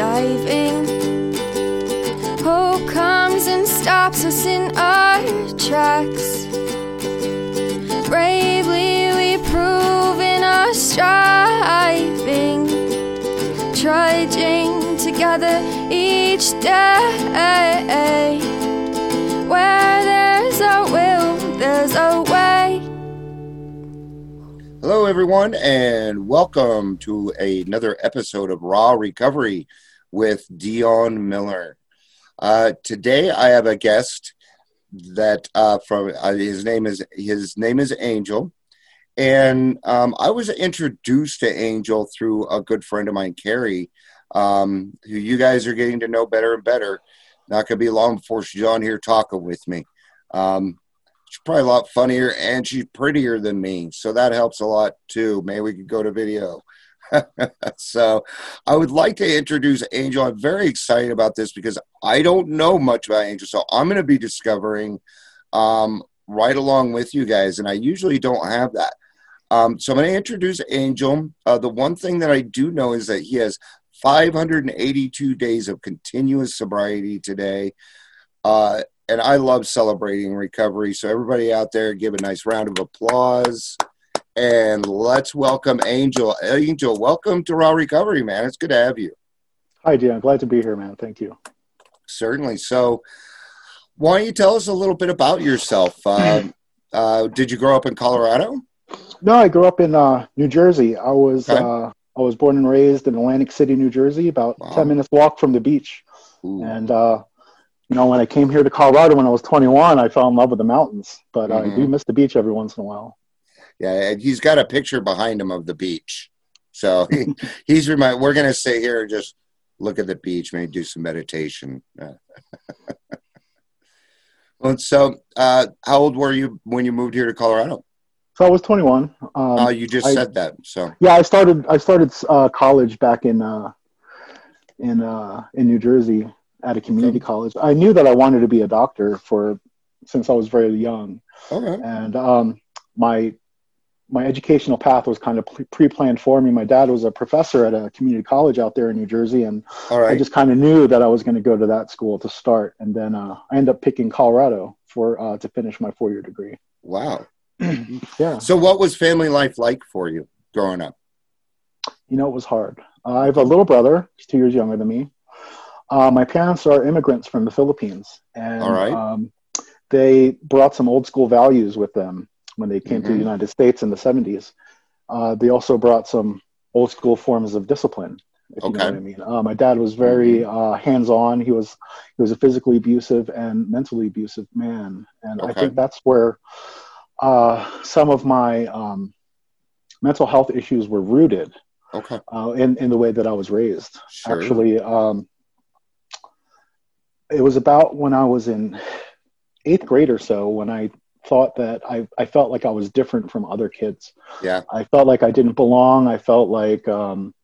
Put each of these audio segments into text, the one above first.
skydiving. Hope comes and stops us in our tracks. Bravely we prove in our striving, trudging together each day. Where there's a will, there's a way. Hello, everyone, and welcome to another episode of Raw Recovery with Dion Miller. Uh, today, I have a guest that uh, from uh, his name is his name is Angel, and um, I was introduced to Angel through a good friend of mine, Carrie, um, who you guys are getting to know better and better. Not to be long before she's on here talking with me. Um, she's probably a lot funnier and she's prettier than me, so that helps a lot too. Maybe we could go to video. so I would like to introduce Angel. I'm very excited about this because I don't know much about Angel. So I'm going to be discovering um, right along with you guys. And I usually don't have that. Um, so I'm going to introduce Angel. Uh, the one thing that I do know is that he has 582 days of continuous sobriety today. Uh, and I love celebrating recovery. So everybody out there, give a nice round of applause and let's welcome Angel. Angel, welcome to Raw Recovery, man. It's good to have you. Hi, Dan. Glad to be here, man. Thank you. Certainly. So, why don't you tell us a little bit about yourself? Uh, uh, did you grow up in Colorado? No, I grew up in uh, New Jersey. I was okay. Uh, I was born and raised in Atlantic City, New Jersey, about wow. ten minutes walk from the beach. Ooh. And uh, you know, when I came here to Colorado when I was 21, I fell in love with the mountains. But mm-hmm. I do miss the beach every once in a while. Yeah, and he's got a picture behind him of the beach. So he, he's remind. We're gonna sit here and just look at the beach, maybe do some meditation. well, so uh, how old were you when you moved here to Colorado? So I was 21. Um, oh, you just I, said that. So yeah, I started. I started uh, college back in uh, in uh, in New Jersey at a community okay. college. I knew that I wanted to be a doctor for since I was very young. Okay. And um, my my educational path was kind of pre-planned for me. My dad was a professor at a community college out there in New Jersey, and I just kind of knew that I was going to go to that school to start. And then uh, I ended up picking Colorado for uh, to finish my four-year degree. Wow. yeah. So, what was family life like for you growing up? You know, it was hard. Uh, I have a little brother; he's two years younger than me. Uh, my parents are immigrants from the Philippines, and um, they brought some old school values with them when they came mm-hmm. to the mm-hmm. United States in the 70s. Uh, they also brought some old school forms of discipline. If okay. you know what I mean. Uh, my dad was very mm-hmm. uh, hands-on. He was he was a physically abusive and mentally abusive man, and okay. I think that's where uh, some of my um, mental health issues were rooted. Okay. Uh, in in the way that I was raised. Sure. Actually, um, it was about when I was in eighth grade or so when I thought that I, I felt like I was different from other kids. Yeah. I felt like I didn't belong. I felt like um,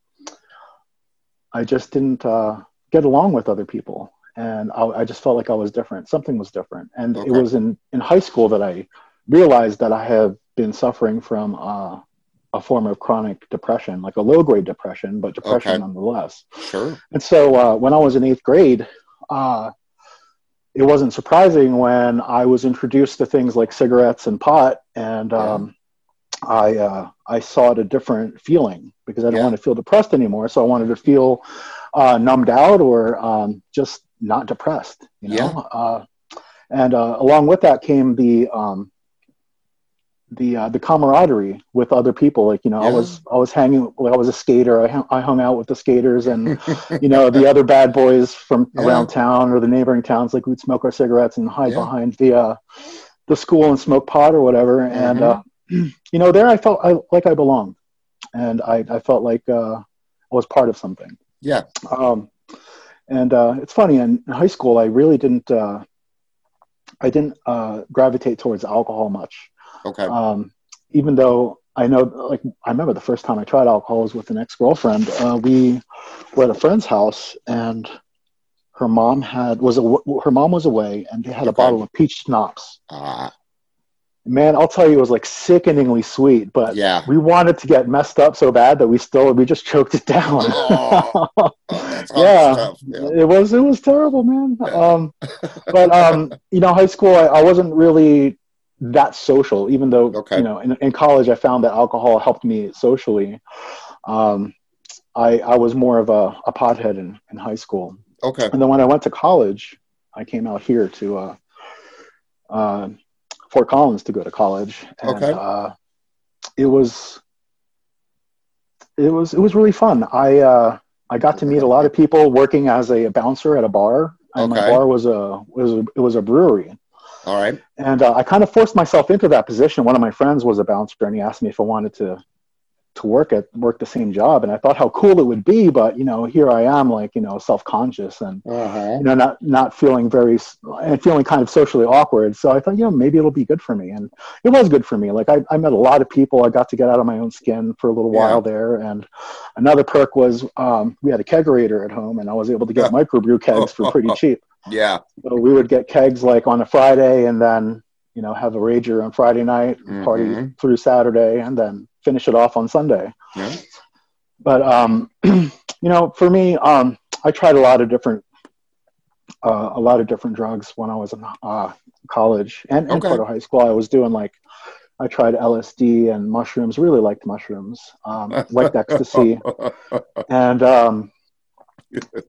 I just didn't uh, get along with other people. And I, I, just felt like I was different. Something was different. And okay. it was in, in high school that I realized that I have been suffering from uh, a form of chronic depression, like a low grade depression, but depression okay. nonetheless. Sure. And so uh, when I was in eighth grade, uh, it wasn't surprising when I was introduced to things like cigarettes and pot, and um, I uh, I sought a different feeling because I didn't yeah. want to feel depressed anymore. So I wanted to feel uh, numbed out or um, just not depressed. You know, yeah. uh, and uh, along with that came the um, the uh, the camaraderie with other people like you know yeah. i was i was hanging like i was a skater I, hung, I hung out with the skaters and you know the other bad boys from yeah. around town or the neighboring towns like we'd smoke our cigarettes and hide yeah. behind the uh the school and smoke pot or whatever mm-hmm. and uh you know there i felt I, like i belonged and i i felt like uh i was part of something yeah um and uh it's funny in, in high school i really didn't uh i didn't uh gravitate towards alcohol much Okay. Um, even though I know, like, I remember the first time I tried alcohol was with an ex girlfriend. Uh, we were at a friend's house, and her mom had was a, her mom was away, and they had a bottle of peach schnapps. Uh. man, I'll tell you, it was like sickeningly sweet. But Yeah. we wanted to get messed up so bad that we still we just choked it down. Oh, Oh, Yeah. Yeah. it was it was terrible, man. Um, but um, you know, high school, I, I wasn't really that social. Even though Okay. you know, in, in college, I found that alcohol helped me socially. Um, I I was more of a, a pothead in, in high school, Okay. and then when I went to college, I came out here to uh, uh, Fort Collins to go to college, and Okay. uh, it was it was it was really fun. I uh, I got to meet a lot of people working as a bouncer at a bar. And my bar was a was a, it was a brewery, All right. and uh, I kind of forced myself into that position. One of my friends was a bouncer, and he asked me if I wanted to to work at work the same job. And I thought how cool it would be, but you know, here I am, like you know, self conscious and Uh-huh. you know, not not feeling very and feeling kind of socially awkward. So I thought, you know, maybe it'll be good for me, and it was good for me. Like I, I met a lot of people. I got to get out of my own skin for a little Yeah. while there. And another perk was um, we had a kegerator at home, and I was able to get microbrew kegs for pretty cheap. Yeah. So we would get kegs like on a Friday, and then you know have a rager on Friday night, party Mhm. through Saturday, and then finish it off on Sunday. Yeah. But um, you know, for me, um, I tried a lot of different uh, a lot of different drugs when I was in uh, college and, and Okay. part of high school. I was doing like I tried LSD and mushrooms. Really liked mushrooms. Um, liked ecstasy, and um,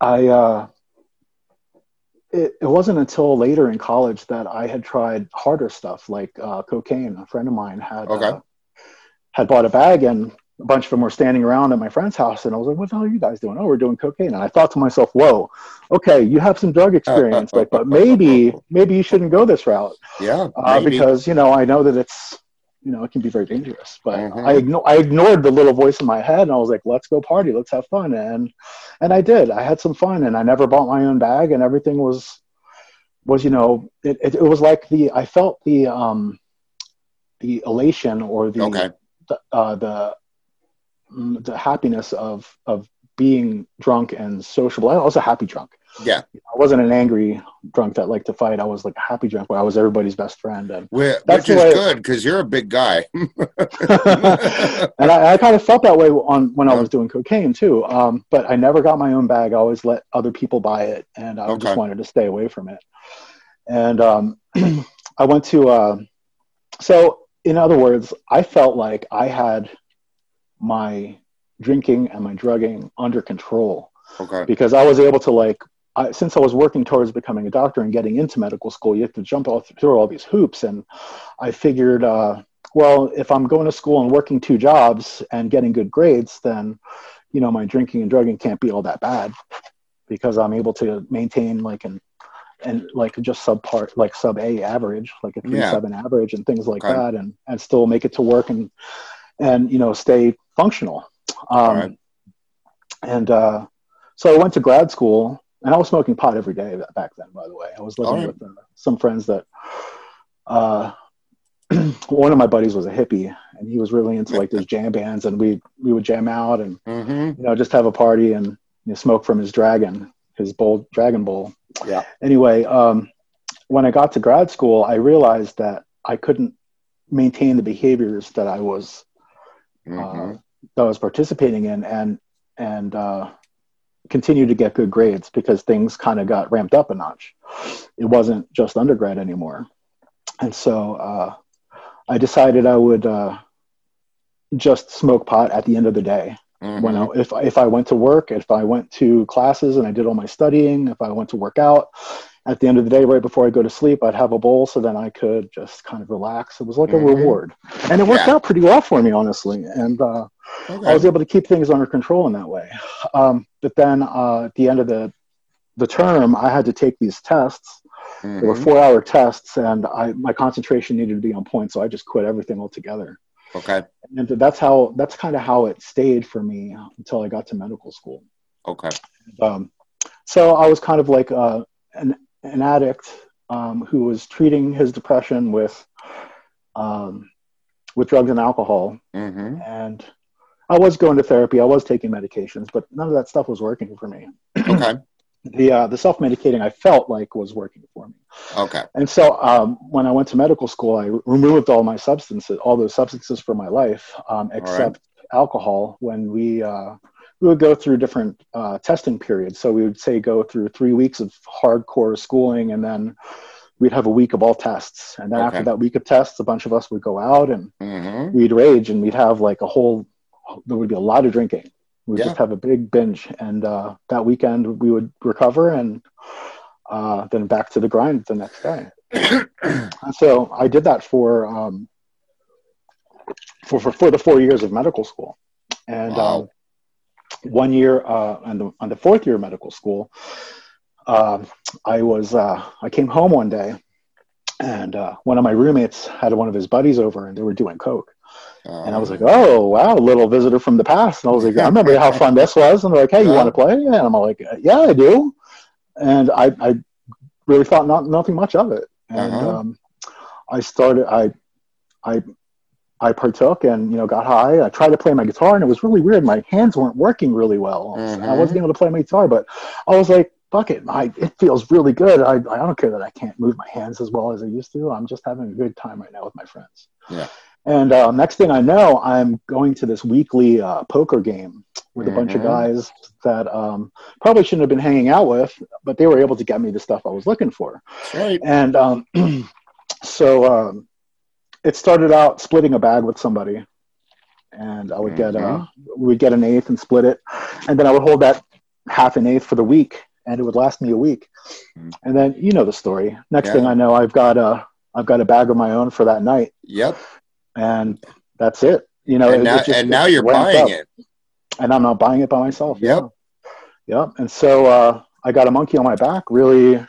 I. Uh, it, it wasn't until later in college that I had tried harder stuff like uh, cocaine. A friend of mine had Okay. uh, had bought a bag, and a bunch of them were standing around at my friend's house, and I was like, "What the hell are you guys doing?" Oh, we're doing cocaine. And I thought to myself, "Whoa, okay, you have some drug experience, like, but maybe maybe you shouldn't go this route yeah. uh, because you know I know that it's you know it can be very dangerous." But Mhm. I igno- I ignored the little voice in my head, and I was like, "Let's go party, let's have fun," and and I did. I had some fun, and I never bought my own bag, and everything was was you know it, it, it was like the I felt the um the elation or the okay. the uh, the mm, the happiness of of being drunk and sociable. I was a happy drunk. Yeah. I wasn't an angry drunk that liked to fight. I was like a happy drunk where I was everybody's best friend. And Whi- That's Which is good because you're a big guy. and I, I kind of felt that way on when I was doing cocaine too. Um, but I never got my own bag. I always let other people buy it, and I Okay. just wanted to stay away from it. And um, I went to. Uh, so, in other words, I felt like I had my drinking and my drugging under control okay. because I was able to like. I, since I was working towards becoming a doctor and getting into medical school, you have to jump all through all these hoops. And I figured, uh, well, if I'm going to school and working two jobs and getting good grades, then, you know, my drinking and drugging can't be all that bad because I'm able to maintain like an, and like just subpart, like sub A average, like a three Yeah. seven average and things like Okay. that, and and still make it to work and and you know stay functional. Um, right. And uh, so I went to grad school, and I was smoking pot every day back then. By the way, I was living right. with uh, some friends that. Uh, one of my buddies was a hippie, and he was really into like those jam bands, and we we would jam out and Mm-hmm. you know just have a party and you know, smoke from his dragon, his bowl dragon bowl. Yeah. Anyway, um, when I got to grad school, I realized that I couldn't maintain the behaviors that I was Mm-hmm. uh, that I was participating in and and uh, continue to get good grades because things kind of got ramped up a notch. It wasn't just undergrad anymore, and so uh, I decided I would uh, just smoke pot at the end of the day. Mhm. When I, if if I went to work, if I went to classes and I did all my studying, if I went to work out, at the end of the day, right before I go to sleep, I'd have a bowl so then I could just kind of relax. It was like Mhm. a reward, and it worked Yeah. out pretty well for me, honestly. And uh, Okay. I was able to keep things under control in that way. Um, but then uh, at the end of the the term, I had to take these tests. They were Mhm. four hour tests, and I my concentration needed to be on point, so I just quit everything altogether. Okay. And that's how that's kind of how it stayed for me until I got to medical school. Okay. Um, so I was kind of like uh, an an addict um, who was treating his depression with um, with drugs and alcohol, Mm-hmm. and I was going to therapy. I was taking medications, but none of that stuff was working for me. Okay. the uh, the self medicating I felt like was working for me. Okay. And so um, when I went to medical school, I removed all my substances, all those substances from my life, um, except alcohol. When we uh, we would go through different uh, testing periods, so we would say go through three weeks of hardcore schooling, and then we'd have a week of all tests. And then Okay. after that week of tests, a bunch of us would go out and hmm we'd rage, and we'd have like a whole. There would be a lot of drinking. We'd Yeah. just have a big binge, and uh, that weekend we would recover and uh, then back to the grind the next day. So I did that for um, for, for for the four years of medical school, and Wow. um, one year uh, on the on the fourth year of medical school, um I was uh, I came home one day, and uh, one of my roommates had one of his buddies over, and they were doing coke, and I was like, oh. Wow, little visitor from the past, and I was like, I remember how fun this was, and they're like, hey, you want to play? And I'm like, yeah, I do, and I I really thought not nothing much of it, and Uh-huh. um, I started I I I partook and you know got high. I tried to play my guitar and it was really weird. My hands weren't working really well. I Mhm. wasn't able to play my guitar, but I was like, "Fuck it, I, it feels really good." I I don't care that I can't move my hands as well as I used to. I'm just having a good time right now with my friends. Yeah. And uh, next thing I know, I'm going to this weekly uh, poker game with a bunch of Mhm. guys that um, probably shouldn't have been hanging out with, but they were able to get me the stuff I was looking for. That's right. And um, so um, it started out splitting a bag with somebody, and I would get a we'd get an eighth and split it, and then I would hold that half an eighth for the week, and it would last me a week. Mm. And then you know the story. Next Yeah. thing I know, I've got a I've got a bag of my own for that night, Yep. and that's it. You know, and it- now, it just- and now you're buying up. it. and I'm not buying it by myself. Yep. Yeah. Yep. And so uh, I got a monkey on my back really,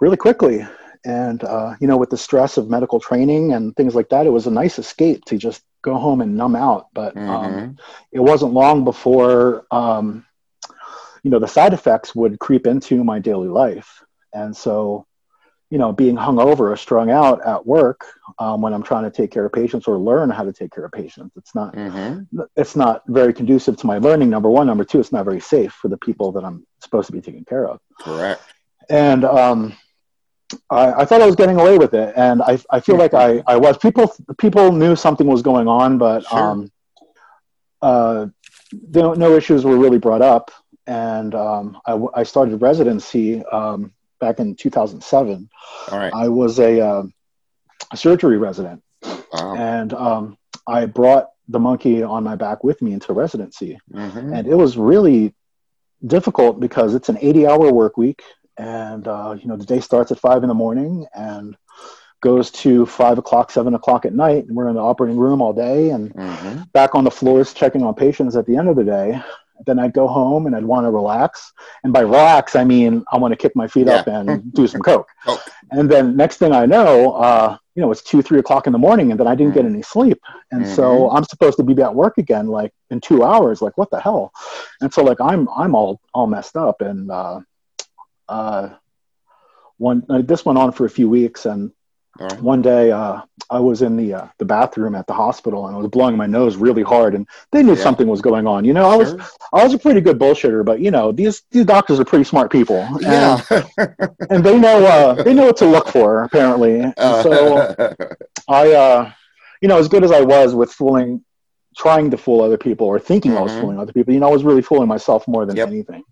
really quickly. And, uh, you know, with the stress of medical training and things like that, it was a nice escape to just go home and numb out. But um, Mhm. it wasn't long before, um, you know, the side effects would creep into my daily life. And so, you know, being hung over or strung out at work um, when I'm trying to take care of patients or learn how to take care of patients, it's not Mhm. it's not very conducive to my learning number one number two it's not very safe for the people that i'm supposed to be taking care of Correct. and um, I, I thought i was getting away with it and i, I feel like I, I was people people knew something was going on but Sure. um, uh, no, no issues were really brought up and um, I, I started residency um, back in 2007 All right. i was a, uh, a surgery resident Wow. and um, I brought the monkey on my back with me into residency, Mhm. and it was really difficult because it's an 80-hour work week, and uh, you know the day starts at five in the morning and goes to five o'clock, seven o'clock at night, and we're in the operating room all day and Mhm. back on the floors checking on patients at the end of the day. Then I'd go home and I'd want to relax, and by relax I mean I want to kick my feet Yeah. up and do some coke. Coke. And then next thing I know, uh, you know, it's two, three o'clock in the morning, and then I didn't get any sleep. And so I'm supposed to be at work again, like in two hours. Like what the hell? And so like I'm I'm all all messed up. And uh, uh, one uh, this went on for a few weeks, and right. one day uh, I was in the uh, the bathroom at the hospital, and I was blowing my nose really hard, and they knew Yeah. something was going on. You know, I was Sure. I was a pretty good bullshitter, but you know these these doctors are pretty smart people. And, Yeah. and they know uh, they know what to look for apparently. And so I, uh, you know, as good as I was with fooling, trying to fool other people or thinking I was Mhm. fooling other people, you know, I was really fooling myself more than Yep. anything.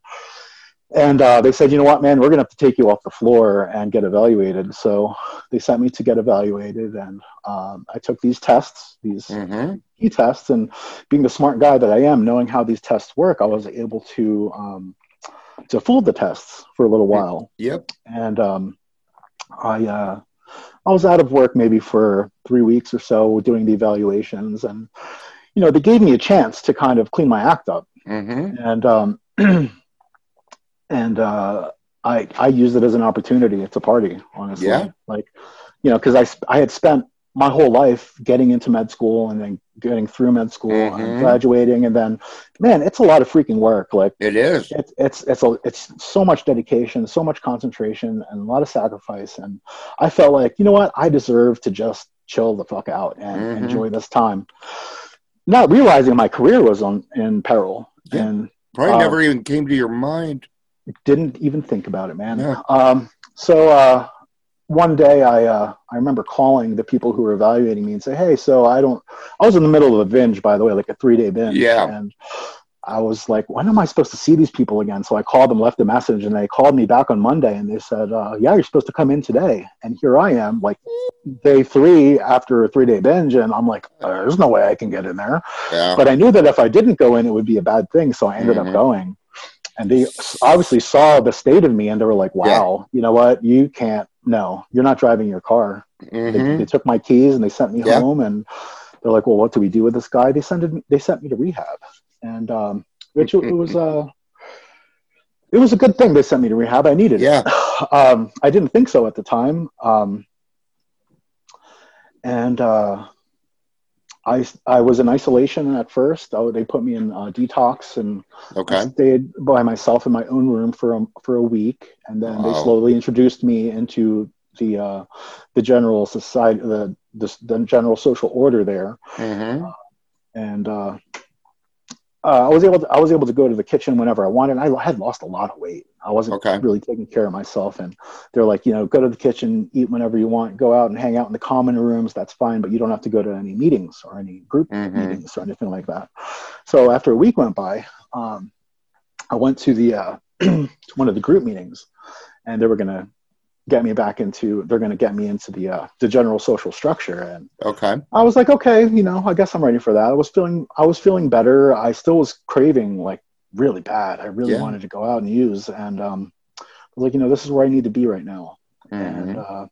And uh, they said, you know what, man, we're going to have to take you off the floor and get evaluated. So they sent me to get evaluated, and um, I took these tests, these Mhm. key tests, and being the smart guy that I am, knowing how these tests work, I was able to um, to fool the tests for a little while Yep. and um, I uh, I was out of work maybe for three weeks or so doing the evaluations, and you know they gave me a chance to kind of clean my act up, Mhm. and um, and uh, I I used it as an opportunity It's a party, honestly. Yeah. Like you know, because I I had spent my whole life getting into med school and then getting through med school Mhm. and graduating, and then man, it's a lot of freaking work. Like It is. it's it's it's a, it's so much dedication, so much concentration, and a lot of sacrifice. And I felt like, you know what, I deserve to just chill the fuck out and Mhm. enjoy this time. Not realizing my career was on in peril, Yeah. and Probably Uh, never even came to your mind. Didn't even think about it, man. Yeah. Um, so uh, one day I uh, I remember calling the people who were evaluating me and say, hey, so I don't. I was in the middle of a binge, by the way, like a three day binge. Yeah. And I was like, when am I supposed to see these people again? So I called them, left a message, and they called me back on Monday and they said, uh, yeah, you're supposed to come in today. And here I am, like day three after a three day binge, and I'm like, there's no way I can get in there. Yeah. But I knew that if I didn't go in, it would be a bad thing. So I ended Mhm. up going. And they obviously saw the state of me and they were like, wow, you know what? You can't, no, you're not driving your car. They, Mhm. they took my keys and they sent me Yeah. home. And they're like, well, what do we do with this guy? They sent, it, they sent me to rehab. And, um, which it was, uh, it was a good thing they sent me to rehab. I needed Yeah. it. Um, I didn't think so at the time. Um, and, uh, I, I was in isolation at first. Oh, they put me in uh, detox and I Okay. stayed by myself in my own room for a, for a week, and then they slowly introduced me into the uh, the general society, the, the the general social order there, hmm and uh, I was able to I was able to go to the kitchen whenever I wanted. I had lost a lot of weight. I wasn't Okay. really taking care of myself, and they're like, you know, go to the kitchen, eat whenever you want, go out and hang out in the common rooms. That's fine, but you don't have to go to any meetings or any group Mhm. meetings or anything like that. So after a week went by, um, I went to the uh, to one of the group meetings, and they were going to get me back into. They're going to get me into the uh, the general social structure, and Okay. I was like, okay, you know, I guess I'm ready for that. I was feeling I was feeling better. I still was craving like really bad. I really Yeah. wanted to go out and use, and um, I was like, you know, this is where I need to be right now and Mhm. uh,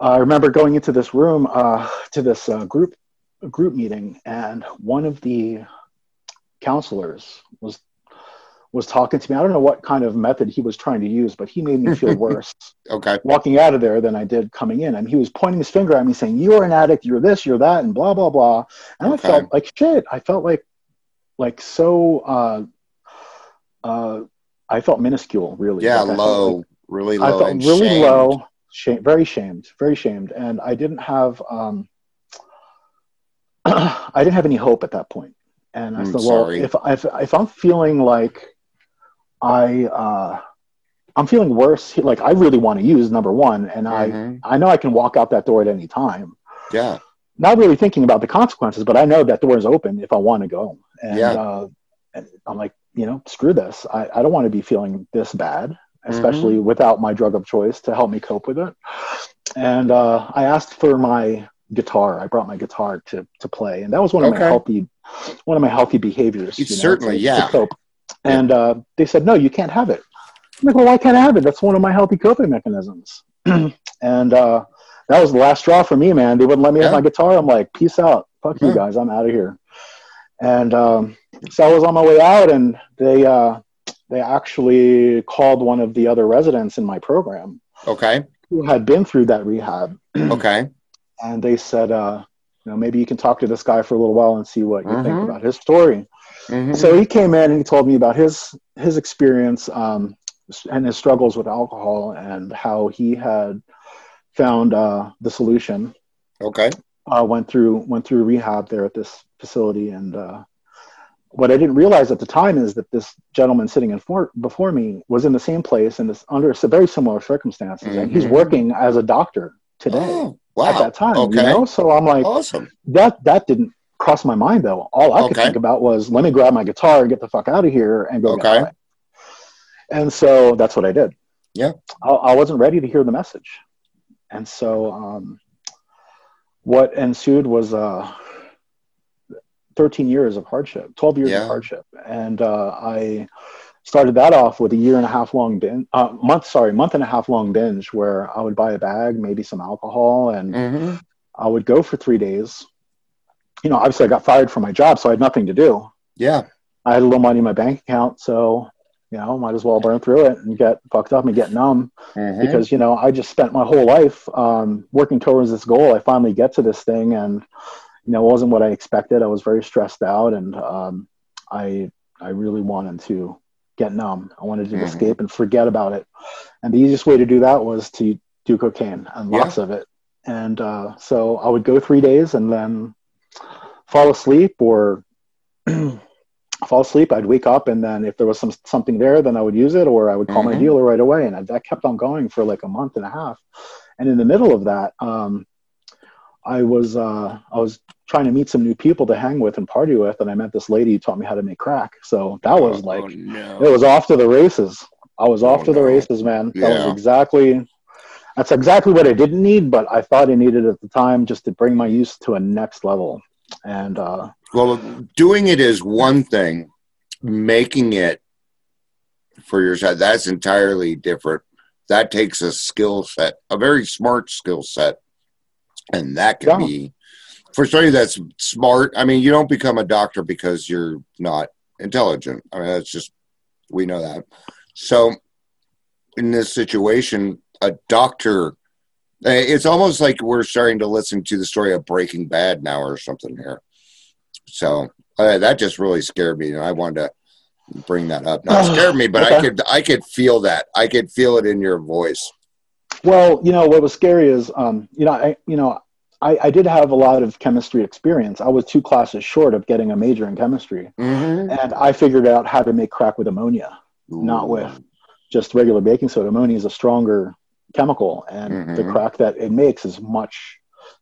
I remember going into this room uh, to this uh, group group meeting, and one of the counselors was was talking to me. I don't know what kind of method he was trying to use, but he made me feel worse Okay. walking out of there than I did coming in. And he was pointing his finger at me, saying, "You are an addict. You're this. You're that," and blah blah blah. And Okay. I felt like shit. I felt like like so. Uh, uh, I felt minuscule, really. Yeah. Like, I Low. like- really I felt really shamed. low, shame, very shamed, very shamed, and I didn't have um, I didn't have any hope at that point. And I I'm said, well, sorry. if if if I'm feeling like I uh, I'm feeling worse, like I really want to use number one, and Mhm. I I know I can walk out that door at any time. Yeah. Not really thinking about the consequences, but I know that door is open if I want to go. And, Yeah. uh, and I'm like, you know, screw this. I, I don't want to be feeling this bad, especially Mm-hmm. without my drug of choice to help me cope with it. And uh, I asked for my guitar. I brought my guitar to, to play, and that was one of Okay. my healthy one of my healthy behaviors. You know, certainly, to- to yeah. cope. And uh, they said, no, you can't have it. I'm like, well, why can't I have it? That's one of my healthy coping mechanisms. and uh, that was the last straw for me, man. They wouldn't let me have my guitar. I'm like, peace out. Fuck you guys. I'm out of here. And um, so I was on my way out, and they uh, they actually called one of the other residents in my program Okay. who had been through that rehab, Okay. and they said, uh, you know, maybe you can talk to this guy for a little while and see what you think Mhm. about his story. Mhm. So he came in and he told me about his his experience um, and his struggles with alcohol and how he had found uh, the solution. Okay. Uh, went through went through rehab there at this facility, and uh, what I didn't realize at the time is that this gentleman sitting in for, before me was in the same place and this under very similar circumstances, and he's Mhm. working as a doctor today Oh, wow. at that time. Okay. You know, so I'm like, Awesome. that that didn't cross my mind though. All I could Okay. think about was let me grab my guitar and get the fuck out of here and go. Okay. And so that's what I did. Yeah. I, I wasn't ready to hear the message, and so um, what ensued was uh, 13 years of hardship, 12 years Yeah. of hardship, and uh, I started that off with a year and a half long binge, uh, month sorry, month and a half long binge where I would buy a bag, maybe some alcohol, and hmm I would go for three days. You know, obviously I got fired from my job, so I had nothing to do. Yeah. I had a little money in my bank account, so you know, might as well burn through it and get fucked up and get numb Mhm. because you know I just spent my whole life um, working towards this goal. I finally get to this thing, and you know, it wasn't what I expected. I was very stressed out, and um, I I really wanted to get numb. I wanted to Mhm. escape and forget about it. And the easiest way to do that was to do cocaine and Yeah. lots of it. And uh, so I would go three days and then fall asleep or fall asleep. I'd wake up, and then if there was some something there, then I would use it, or I would call my Mhm. dealer right away, and I, that kept on going for like a month and a half. And in the middle of that, um, I was uh, I was trying to meet some new people to hang with and party with, and I met this lady who taught me how to make crack. So that was Oh, like no. it was off to the races. I was off Oh, to the races, man. That Yeah. was exactly that's exactly what I didn't need, but I thought I needed at the time just to bring my use to a next level. And uh, Well, doing it is one thing. Making it for yourself, that's entirely different. That takes a skill set, a very smart skill set. And that can Yeah. be, for somebody that's smart, I mean, you don't become a doctor because you're not intelligent. I mean, that's just, we know that. So, in this situation, a doctor, eh, it's almost like we're starting to listen to the story of Breaking Bad now or something here. So uh, that just really scared me, and I wanted to bring that up. Not scared me, but I could I could feel that. I could feel it in your voice. well, you know what was scary is, um, you know, I you know I, I did have a lot of chemistry experience. I was two classes short of getting a major in chemistry, Mm-hmm. and I figured out how to make crack with ammonia. Not with. just regular baking soda. Ammonia is a stronger chemical, and the Mhm. crack that it makes is much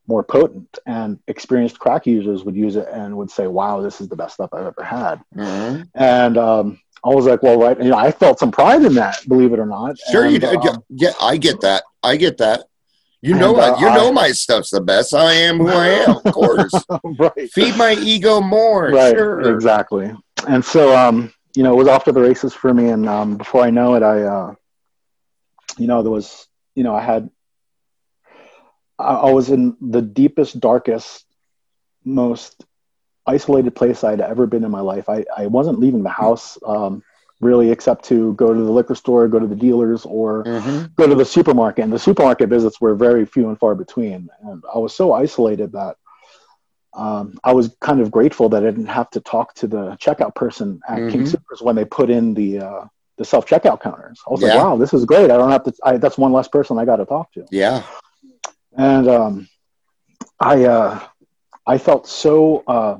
more potent. And experienced crack users would use it and would say, "Wow, this is the best stuff I've ever had." Mhm. And um, I was like, "Well, right." You know, I felt some pride in that, believe it or not. Sure, you did. um, yeah, I get that. I get that. You And, know, uh, you know I- my stuff's the best. I am who I am, of course. right. Feed my ego more. right Sure. exactly and so um you know it was off to the races for me and um before i know it i uh you know there was you know i had i, I was in the deepest darkest most isolated place i'd ever been in my life i i wasn't leaving the house um really except to go to the liquor store go to the dealers or Mhm. go to the supermarket and the supermarket visits were very few and far between and i was so isolated that um, i was kind of grateful that i didn't have to talk to the checkout person at King Mhm. Soopers when they put in the uh, the self checkout counters. I was like wow this is great. I don't have to I, that's one less person i got to talk to. Yeah. and um, i uh, i felt so uh,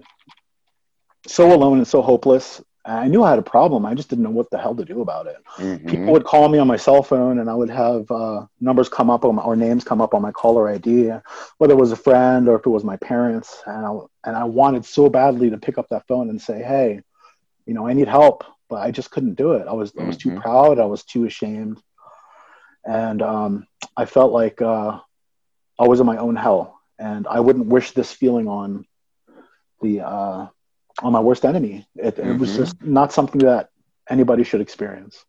so alone and so hopeless. I knew i had a problem. I just didn't know what the hell to do about it. Mhm. people would call me on my cell phone and I would have uh, numbers come up on my, or names come up on my caller ID, whether it was a friend or if it was my parents. And I, and I wanted so badly to pick up that phone and say, Hey, you know, I need help, but I just couldn't do it. I was, I was too Mhm. proud. I was too ashamed. And um, I felt like uh, I was in my own hell and I wouldn't wish this feeling on the, uh, on my worst enemy. It, it was Mhm. just not something that anybody should experience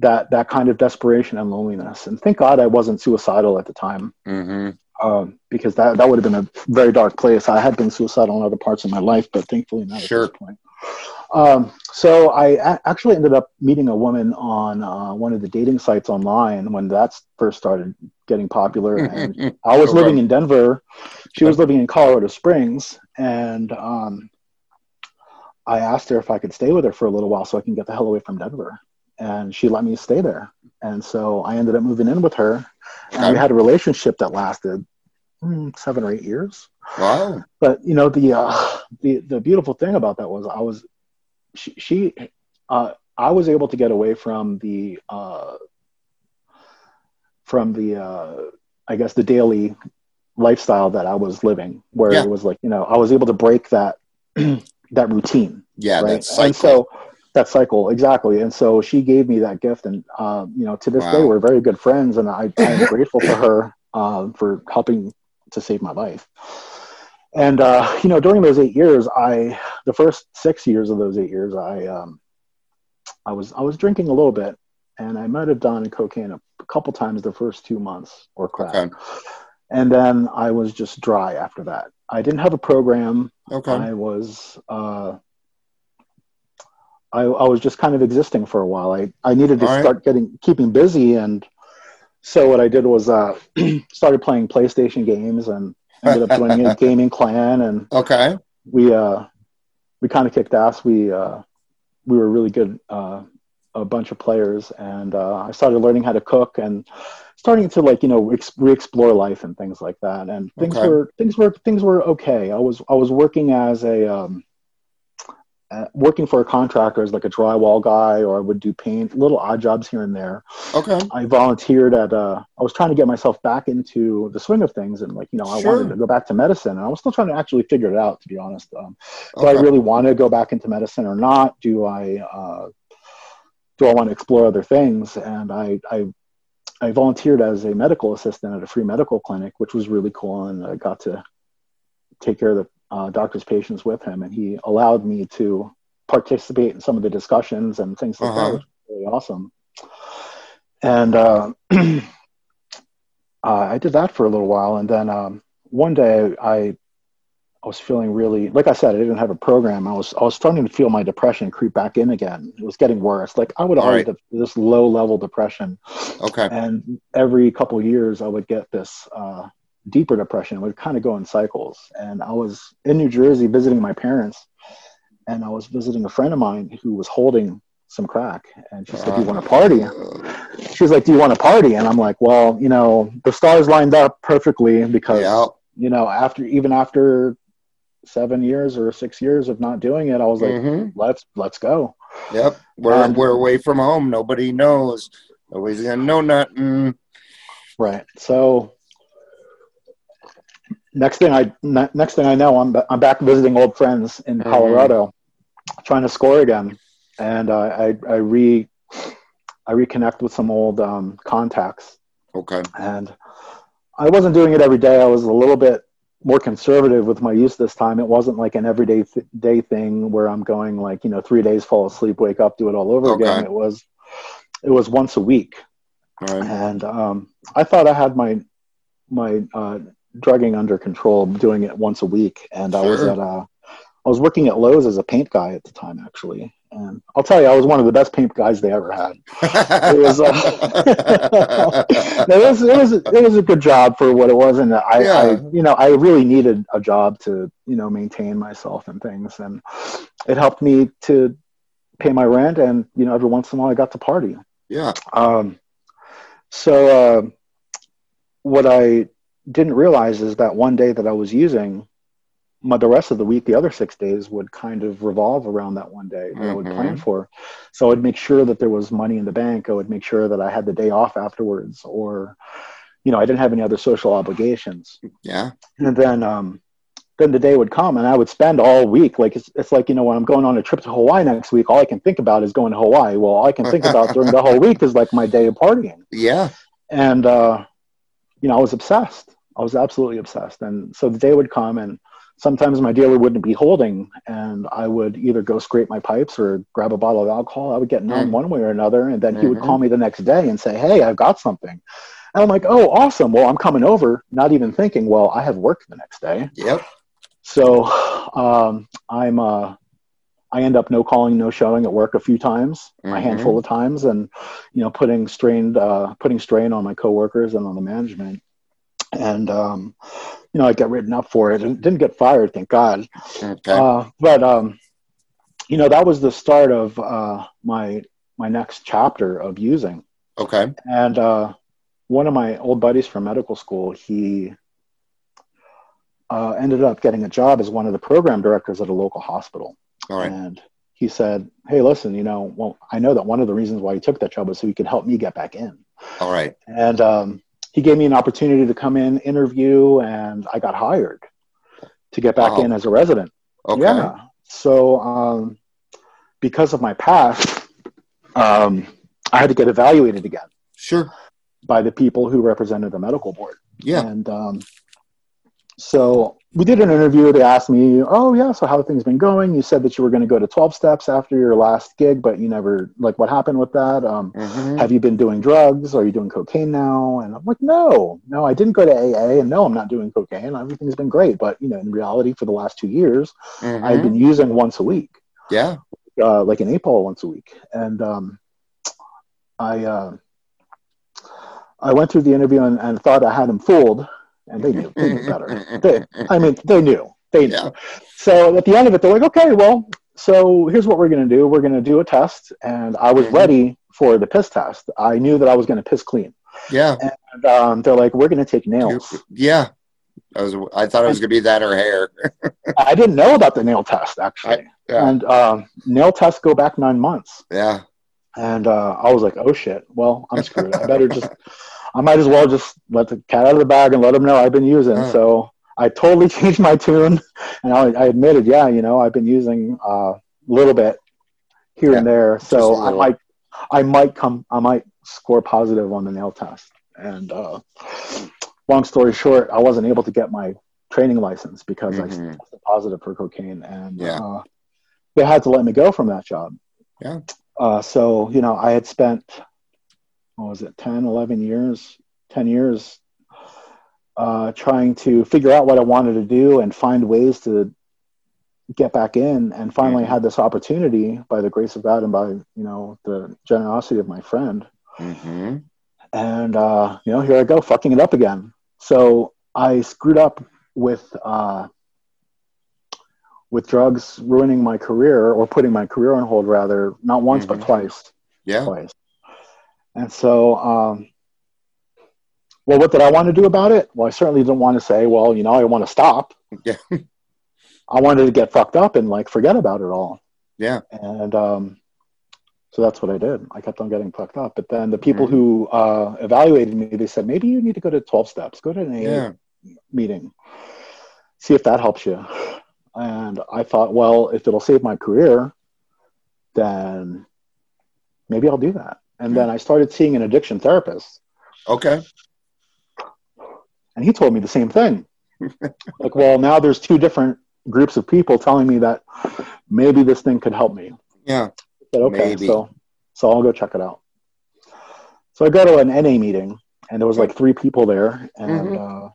that that kind of desperation and loneliness. And thank God I wasn't suicidal at the time, Mhm. um, because that that would have been a very dark place. I had been suicidal in other parts of my life, but thankfully not Sure. at this point. Um, so I a- actually ended up meeting a woman on uh, one of the dating sites online when that first started getting popular, and I was Okay. living in Denver. She was living in Colorado Springs, and um, I asked her if I could stay with her for a little while so I can get the hell away from Denver. And she let me stay there. And so I ended up moving in with her. And we had a relationship that lasted mm, seven or eight years. Wow. But you know the uh, the the beautiful thing about that was I was she, she uh, I was able to get away from the uh, from the uh, I guess the daily lifestyle that I was living, where Yeah. it was like you know I was able to break that that routine, Yeah, right? and so that cycle exactly, and so she gave me that gift, and uh, you know to this day we're very good friends, and I I'm grateful for her um, for helping to save my life. And uh, you know, during those eight years, I the first six years of those eight years, I um, I was I was drinking a little bit, and I might have done cocaine a, couple times the first two months or crack, Okay. and then I was just dry after that. I didn't have a program. Okay. I was uh, I, I was just kind of existing for a while. I, I needed to All right. start getting keeping busy, and so what I did was uh, started playing PlayStation games and ended up joining a gaming clan, and Okay. we uh, we kind of kicked ass. We uh, we were really good, uh, a bunch of players, and uh, I started learning how to cook and starting to like you know ex- re-explore life and things like that. And things Okay. were things were things were okay. I was I was working as a um, uh, working for a contractor as like a drywall guy, or I would do paint, little odd jobs here and there. Okay. I volunteered at. Uh, I was trying to get myself back into the swing of things, and like you know, I Sure. wanted to go back to medicine, and I was still trying to actually figure it out. To be honest, um, do I really want to go back into medicine or not? Do I uh, do I want to explore other things? And I, I I volunteered as a medical assistant at a free medical clinic, which was really cool, and I got to take care of the uh, doctor's patients with him, and he allowed me to participate in some of the discussions and things like Uh-huh. that, which was really awesome. And uh, uh, I did that for a little while, and then um, one day I I was feeling really, like I said, I didn't have a program. I was I was starting to feel my depression creep back in again. It was getting worse. Like I would always right. have this low level depression, Okay. and every couple of years I would get this uh, deeper depression. It would kind of go in cycles. And I was in New Jersey visiting my parents, and I was visiting a friend of mine who was holding some crack, and she said, "Do you want to party?" She was like, "Do you want to party?" And I'm like, "Well, you know, the stars lined up perfectly because Yeah. you know, after even after seven years or six years of not doing it, I was like, hmm let's let's go. Yep. We're And- we're away from home. Nobody knows. Nobody's gonna know nothing. Right. So next thing I ne- next thing I know, I'm I'm back visiting old friends in Mhm. Colorado, trying to score again, and uh, I I re I reconnect with some old um, contacts, Okay. and I wasn't doing it every day. I was a little bit more conservative with my use this time. It wasn't like an everyday th- day thing where I'm going like you know three days, fall asleep, wake up, do it all over again. It was it was once a week right. and um, I thought I had my my uh, drugging under control, doing it once a week. And I was at uh, I was working at Lowe's as a paint guy at the time, actually. And I'll tell you, I was one of the best paint guys they ever had. It was uh, it was it was it was a good job for what it was, and I, I Yeah. you know I really needed a job to you know maintain myself and things, and it helped me to pay my rent, and you know every once in a while I got to party. yeah. Um, so uh, what I didn't realize is that one day that I was using, my, the rest of the week, the other six days would kind of revolve around that one day that I would plan for. So I'd make sure that there was money in the bank. I would make sure that I had the day off afterwards, or you know, I didn't have any other social obligations. Yeah. And then um, then the day would come and I would spend all week like it's, it's like you know when I'm going on a trip to Hawaii next week all I can think about is going to Hawaii well all I can think about during the whole week is like my day of partying Yeah. and uh, you know I was obsessed. I was absolutely obsessed. And so the day would come and sometimes my dealer wouldn't be holding and I would either go scrape my pipes or grab a bottle of alcohol. I would get numb Mm. one way or another. And then he would call me the next day and say hey I've got something. And I'm like oh awesome. Well I'm coming over not even thinking well I have work the next day. Yep. so um, I'm uh, I end up no calling, no showing at work a few times, a Mhm. handful of times, and you know putting strained uh, putting strain on my coworkers and on the management. And um, you know I got written up for it and didn't get fired, thank God. Okay. Uh, but um, you know that was the start of uh, my my next chapter of using. okay. And uh, one of my old buddies from medical school, he uh, ended up getting a job as one of the program directors at a local hospital. All right. And he said, Hey, listen, you know, well, I know that one of the reasons why he took that job was so he could help me get back in. All right. And um, he gave me an opportunity to come in, interview, and I got hired to get back Wow. in as a resident. Okay. Yeah. So, um, because of my past, um, I had to get evaluated again Sure. by the people who represented the medical board. Yeah. And um, so we did an interview. They asked me, "Oh yeah, so how have things been going? You said that you were going to go to 12 steps after your last gig, but you never like what happened with that? Um, Mhm. have you been doing drugs? Are you doing cocaine now?" And I'm like, "No, no, I didn't go to AA, and no, I'm not doing cocaine. Everything's been great, but you know, in reality, for the last two years, Mhm. I've been using once a week." Yeah. uh, like an eight ball once a week. And um, I uh, I went through the interview and, and thought I had them fooled, and they knew, they knew better. They, I mean, they knew, they knew. Yeah. So at the end of it, they're like, okay, well, so here's what we're going to do. We're going to do a test, and I was Mhm. ready for the piss test. I knew that I was going to piss clean. Yeah. And um, they're like, we're going to take nails. Yeah. I was I thought it was gonna be that or hair. I didn't know about the nail test actually, yeah. and um, nail tests go back nine months. yeah. And uh, I was like, oh shit, well, I'm screwed. I better just, I might as well just let the cat out of the bag and let them know I've been using. Uh. So I totally changed my tune. And I, I admitted, yeah, you know, I've been using uh, a little bit here and there. So I might, I might come, I might score positive on the nail test. And uh, long story short, I wasn't able to get my training license because I Mhm. tested positive for cocaine. And Yeah. uh, they had to let me go from that job. Yeah. Uh, so, you know, I had spent, what was it, 10, 11 years, 10 years uh, trying to figure out what I wanted to do and find ways to get back in. And finally Mhm. had this opportunity by the grace of God and by, you know, the generosity of my friend. hmm And, uh, you know, here I go, fucking it up again. So I screwed up with, uh, with drugs ruining my career or putting my career on hold rather, not once, Mhm. but twice Yeah. twice. And so, um, well, what did I want to do about it? Well, I certainly didn't want to say, well, you know, I want to stop. Yeah. I wanted to get fucked up and like forget about it all. Yeah. And um, so that's what I did. I kept on getting fucked up. But then the people Mhm. who uh, evaluated me, they said, maybe you need to go to 12 steps, go to an AA Yeah. meeting, see if that helps you. And I thought, well, if it'll save my career, then maybe I'll do that. And then I started seeing an addiction therapist, Okay. and he told me the same thing. like, well, now there's two different groups of people telling me that maybe this thing could help me. Yeah. I said, okay, Maybe. so so I'll go check it out. So I go to an NA meeting, and there was like three people there, and Mm-hmm. uh,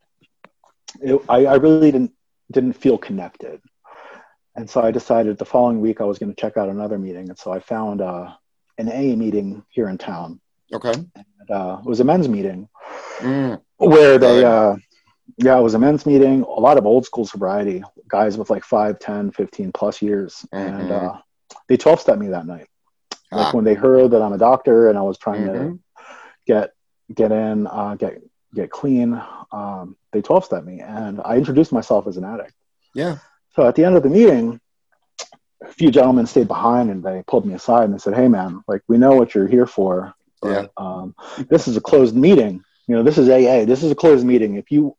it, I, I really didn't didn't feel connected, and so I decided the following week I was going to check out another meeting, and so I found uh, an AA meeting here in town. Okay. And, uh, it was a men's meeting Mm. where they uh, yeah it was a men's meeting a lot of old school sobriety guys with like 5 10 15 plus years and Mhm. uh, they 12 stepped me that night like Ah. when they heard that i'm a doctor and i was trying to Mhm. get get in uh, get get clean um, they 12 stepped me and i introduced myself as an addict Yeah. so at the end of the meeting a few gentlemen stayed behind and they pulled me aside and they said hey man like we know what you're here for but um, this is a closed meeting you know this is aa this is a closed meeting if you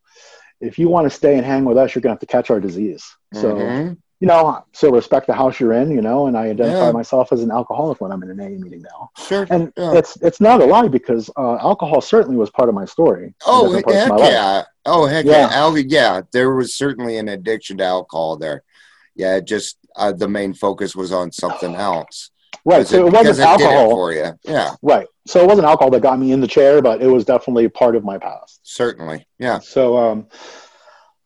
if you want to stay and hang with us you're going to have to catch our disease so Mhm. you know so respect the house you're in you know and i identify Yeah. myself as an alcoholic when i'm in an aa meeting now Sure. and Yeah. it's it's not a lie because uh, alcohol certainly was part of my story Oh different parts of heck my life. yeah! Oh heck Yeah. yeah! Al- yeah, there was certainly an addiction to alcohol there. Yeah, it just uh, the main focus was on something else. right so it because wasn't did it alcohol for you. Yeah, right so it wasn't alcohol that got me in the chair but it was definitely part of my past certainly. Yeah. So um,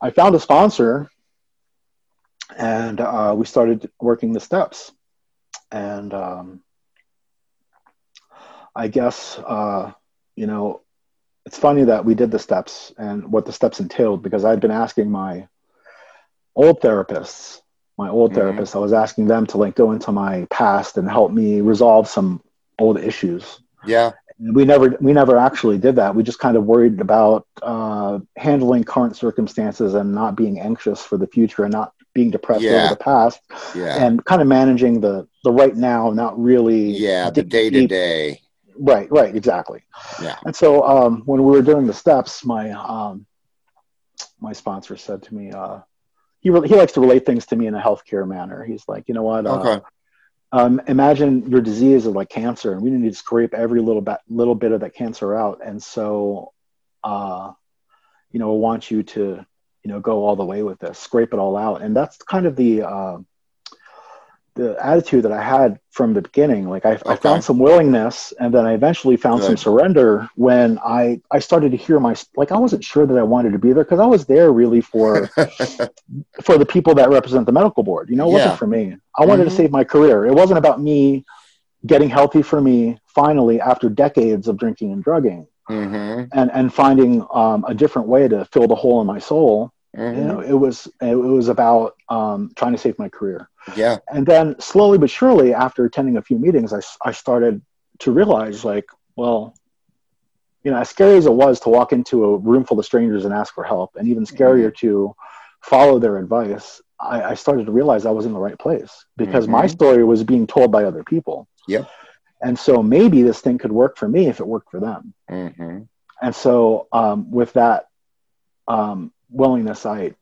I found a sponsor, and uh, we started working the steps. And um, I guess uh, you know, it's funny that we did the steps and what the steps entailed because I'd been asking my old therapists, my old Mhm. therapists, I was asking them to like go into my past and help me resolve some old issues Yeah. we never we never actually did that we just kind of worried about uh, handling current circumstances and not being anxious for the future and not being depressed Yeah. over the past Yeah. and kind of managing the the right now not really yeah. The day to day. right right exactly Yeah. and so um, when we were doing the steps my um, my sponsor said to me uh, he, re- he likes to relate things to me in a healthcare manner he's like you know what uh, Okay. um, imagine your disease is like cancer, and we need to scrape every little bit, little bit of that cancer out. And so, uh, you know, I want you to, you know, go all the way with this, scrape it all out. And that's kind of the uh, the attitude that I had from the beginning. Like I, I found some willingness, and then I eventually found some surrender when I I started to hear my like I wasn't sure that I wanted to be there because I was there really for for the people that represent the medical board. You know, it Yeah. wasn't for me. I wanted Mhm. to save my career. It wasn't about me getting healthy for me finally after decades of drinking and drugging hmm and, and finding um, a different way to fill the hole in my soul. hmm You know, it was it was about um, trying to save my career. Yeah. And then slowly but surely, after attending a few meetings, I, I started to realize like, well, you know, as scary as it was to walk into a room full of strangers and ask for help, and even scarier Mm-hmm. to follow their advice, I, I started to realize I was in the right place because my Mhm. story was being told by other people. Yeah. And so maybe this thing could work for me if it worked for them. hmm And so um, with that um, willingness, I,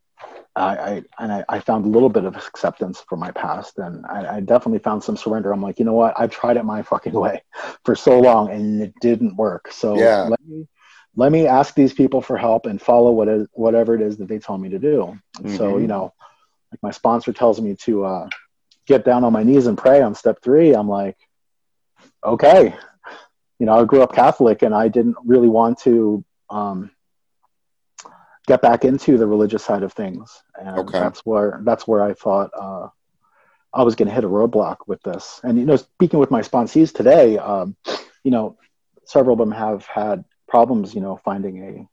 I, I and I, I found a little bit of acceptance for my past, and I, I definitely found some surrender. I'm like, you know what? I've tried it my fucking way for so long, and it didn't work. So Yeah. let me let me ask these people for help and follow what is whatever it is that they tell me to do. And so you know, like my sponsor tells me to uh, get down on my knees and pray on step three. I'm like, okay. You know, I grew up Catholic, and I didn't really want to. Um, get back into the religious side of things and Okay. that's where that's where i thought uh, i was going to hit a roadblock with this and you know speaking with my sponsees today um, you know several of them have had problems you know finding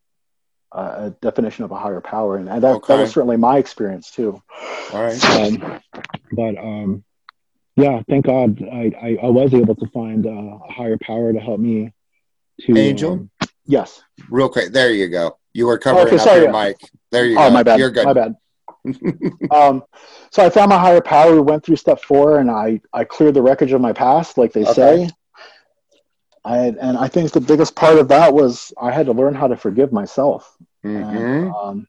a, a definition of a higher power and that, that Okay. was certainly my experience too All right. um, but um, yeah thank god I, I, I was able to find uh, a higher power to help me to Angel? um, yes Real quick. There you go. You were covering Okay, up sorry. your mic. There you oh go. my bad You're good. my bad um, so I found my higher power. We went through step four, and I I cleared the wreckage of my past, like they Okay. say. I and I think the biggest part of that was I had to learn how to forgive myself. hmm And, um,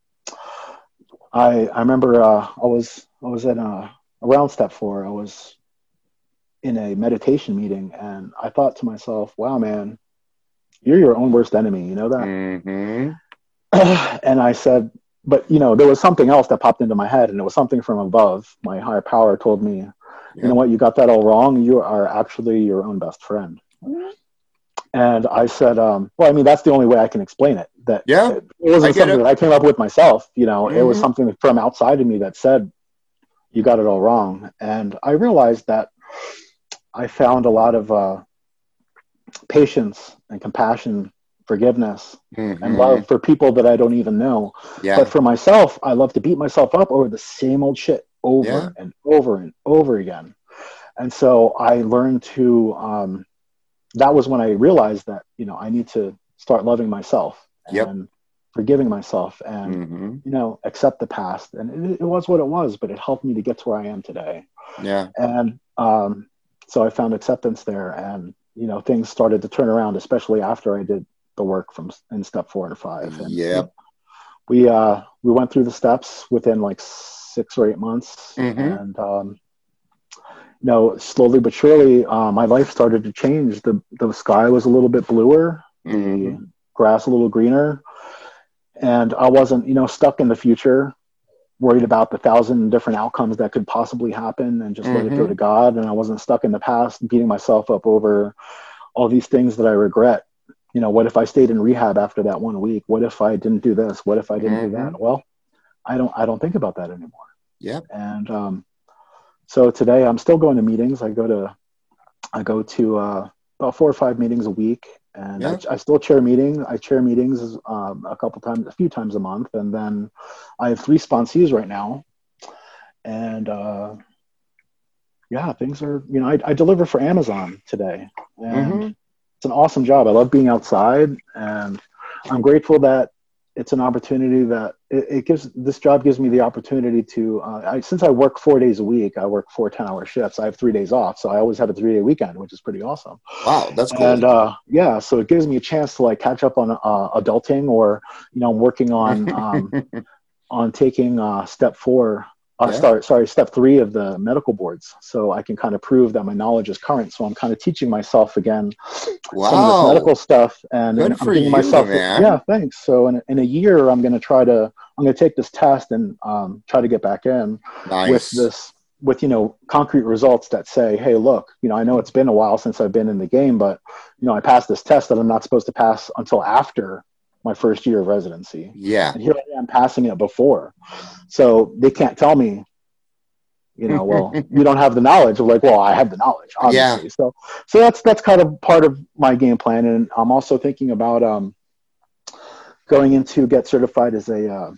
I I remember uh, I was I was in a around step four. I was in a meditation meeting, and I thought to myself, "Wow, man, you're your own worst enemy." You know that? hmm and I said, but you know, there was something else that popped into my head, and it was something from above. My higher power told me, you know what, you got that all wrong. You are actually your own best friend. And I said, um, well, I mean, that's the only way I can explain it. That Yeah, it, it wasn't something it. that I came up with myself. You know, it was Mhm. something from outside of me that said, you got it all wrong. And I realized that I found a lot of uh, patience and compassion, forgiveness, Mhm. and love for people that I don't even know. Yeah. But for myself, I love to beat myself up over the same old shit over Yeah. and over and over again. And so I learned to, um, that was when I realized that, you know, I need to start loving myself Yep. and forgiving myself and, hmm you know, accept the past. And it, it was what it was, but it helped me to get to where I am today. Yeah. And um, so I found acceptance there and, you know, things started to turn around, especially after I did the work from in step four and five. And Yep. we uh we went through the steps within like six or eight months Mhm. and um you know slowly but surely uh, my life started to change the the sky was a little bit bluer Mhm. the grass a little greener and i wasn't you know stuck in the future worried about the thousand different outcomes that could possibly happen and just let it go Mhm. to god and i wasn't stuck in the past beating myself up over all these things that i regret you know what if i stayed in rehab after that one week? What if i didn't do this? What if i didn't do that? Well i don't i don't think about that anymore. Yeah. and um, so today i'm still going to meetings. I go to i go to uh, about four or five meetings a week. And Yeah. I, I still chair meetings i chair meetings um, a couple times a few times a month. And then i have three sponsees right now. And uh, yeah things are you know I, I deliver for amazon today. And Mhm. It's an awesome job. I love being outside and i'm grateful that it's an opportunity that it, it gives this job gives me the opportunity to uh, I, since i work four days a week i work four 10 hour shifts. I have three days off so i always have a three day weekend which is pretty awesome. Wow, that's cool. and uh, yeah so it gives me a chance to like catch up on uh, adulting or you know i'm working on um, on taking uh, step four uh, Yeah. start, sorry step three of the medical boards so i can kind of prove that my knowledge is current so i'm kind of teaching myself again some of this medical stuff and, Good and for you, myself man. yeah thanks so in, in a year I'm going to try to I'm going to take this test and um, try to get back in Nice. with this with you know concrete results that say hey look you know I know it's been a while since I've been in the game but you know I passed this test that I'm not supposed to pass until after my first year of residency. Yeah. and here I am passing it before. So they can't tell me you know well you don't have the knowledge. Of like well i have the knowledge obviously. Yeah. so so that's that's kind of part of my game plan. And i'm also thinking about um going into get certified as a uh,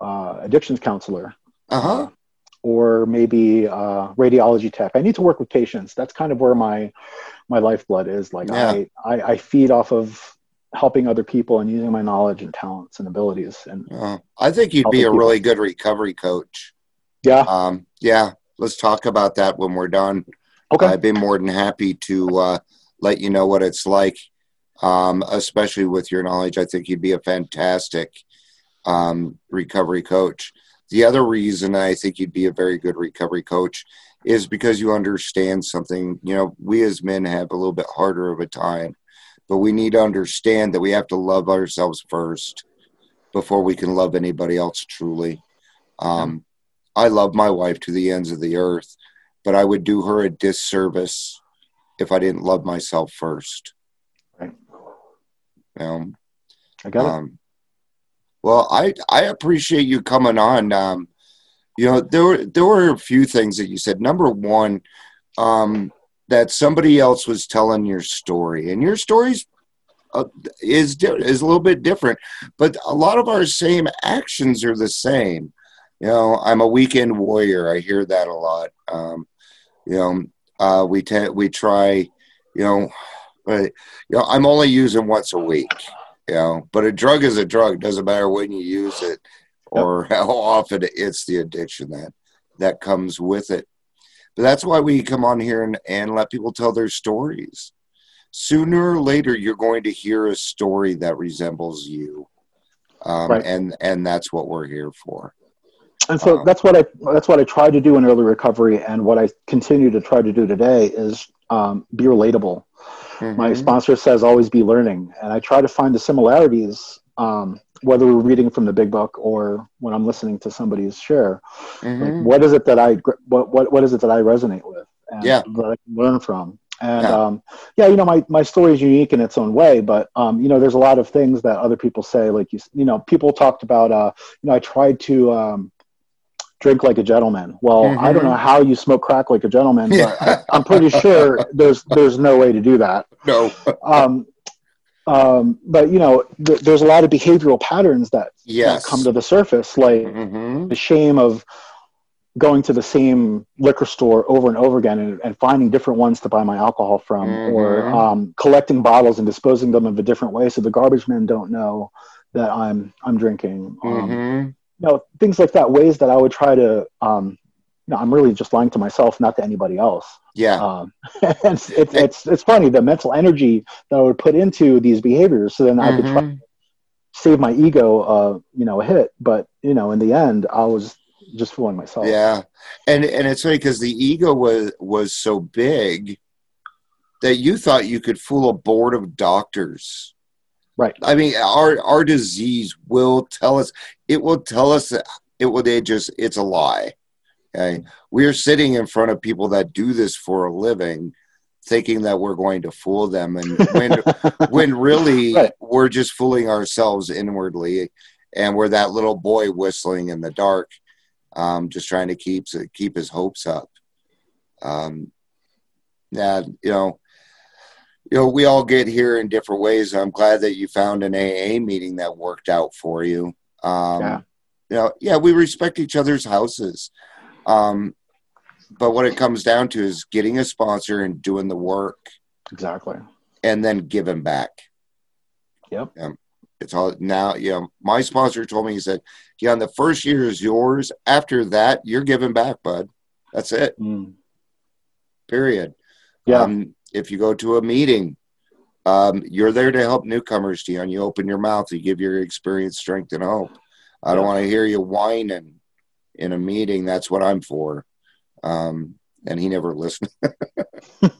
uh, addictions counselor. Uh huh. or maybe uh, radiology tech. I need to work with patients. That's kind of where my my lifeblood is. Like Yeah. I, I i feed off of helping other people and using my knowledge and talents and abilities. And uh, I think you'd be a people. really good recovery coach. Yeah. Um, yeah. Let's talk about that when we're done. Okay. I'd be more than happy to uh, let you know what it's like, um, especially with your knowledge. I think you'd be a fantastic um, recovery coach. The other reason I think you'd be a very good recovery coach is because you understand something. You know, we as men have a little bit harder of a time, but we need to understand that we have to love ourselves first before we can love anybody else truly. Um, I love my wife to the ends of the earth, but I would do her a disservice if I didn't love myself first. Right. Um, I got um, it. Well, I I appreciate you coming on. Um, you know, there were there were a few things that you said. Number one, um, that somebody else was telling your story, and your story's uh, is is a little bit different, but a lot of our same actions are the same. You know, I'm a weekend warrior. I hear that a lot. Um, you know, uh, we tend we try. You know, but, you know, I'm only using once a week. You know, but a drug is a drug. Doesn't matter when you use it or how often it's the addiction that that comes with it. But that's why we come on here and, and let people tell their stories. Sooner or later, you're going to hear a story that resembles you, um, right. and and that's what we're here for. And so um, that's what I that's what I tried to do in early recovery, and what I continue to try to do today is um, be relatable. Mm-hmm. My sponsor says always be learning, and I try to find the similarities um, whether we're reading from the big book or when I'm listening to somebody's share. Mm-hmm. Like, what is it that I what, what what is it that I resonate with and yeah. that I can learn from? And yeah. Um, yeah, you know, my, my story is unique in its own way, but um, you know, there's a lot of things that other people say. Like you, you know, people talked about. Uh, you know, I tried to um, drink like a gentleman. Well, mm-hmm. I don't know how you smoke crack like a gentleman, but I, am pretty sure there's there's no way to do that. No. um, um, but you know, th- there's a lot of behavioral patterns that, yes. that come to the surface, like mm-hmm. the shame of going to the same liquor store over and over again and, and finding different ones to buy my alcohol from, mm-hmm. or um, collecting bottles and disposing them of a different way so the garbage men don't know that I'm I'm drinking. Um, mm-hmm. You know, things like that. Ways that I would try to um, no, I'm really just lying to myself, not to anybody else. Yeah. Um, and it's, it's, it's, it's, funny, the mental energy that I would put into these behaviors. So then mm-hmm. I could try save my ego, uh, you know, a hit. But, you know, in the end, I was just fooling myself. Yeah. And, and it's funny because the ego was, was so big that you thought you could fool a board of doctors. Right. I mean, our, our disease will tell us, it will tell us that it will, they just, it's a lie Okay. We're sitting in front of people that do this for a living, thinking that we're going to fool them. And when, when really right. we're just fooling ourselves inwardly. And we're that little boy whistling in the dark, um, just trying to keep, keep his hopes up. Um, yeah, you know, you know, we all get here in different ways. I'm glad that you found an AA meeting that worked out for you. Um, yeah. You know, yeah, we respect each other's houses. Um, but what it comes down to is getting a sponsor and doing the work. Exactly. And then giving back. Yep. Um, it's all now, you know, my sponsor told me, he said, yeah, the first year is yours. After that, you're giving back, bud. That's it. Mm. Period. Yeah. Um, if you go to a meeting, um, you're there to help newcomers, Dion. You open your mouth, you give your experience, strength, and hope. I don't want to hear you whining in a meeting, that's what I'm for. Um, and he never listened.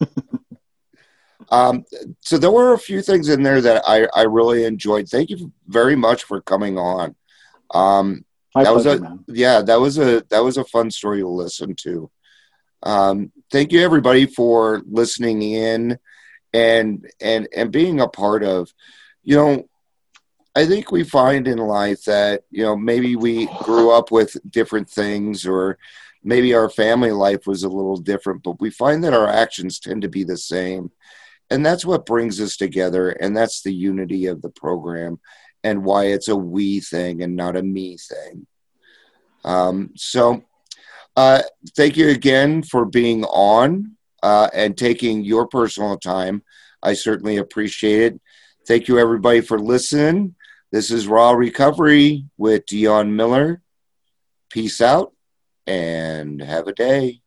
um, so there were a few things in there that I, I really enjoyed. Thank you very much for coming on. Um, that pleasure, was a man. yeah, that was a that was a fun story to listen to. Um, thank you everybody for listening in and and and being a part of. You know, I think we find in life that, you know, maybe we grew up with different things or maybe our family life was a little different, but we find that our actions tend to be the same. And that's what brings us together. And that's the unity of the program and why it's a we thing and not a me thing. Um, so, uh, thank you again for being on uh, and taking your personal time. I certainly appreciate it Thank you, everybody, for listening. This is Raw Recovery with Dion Miller. Peace out and have a day.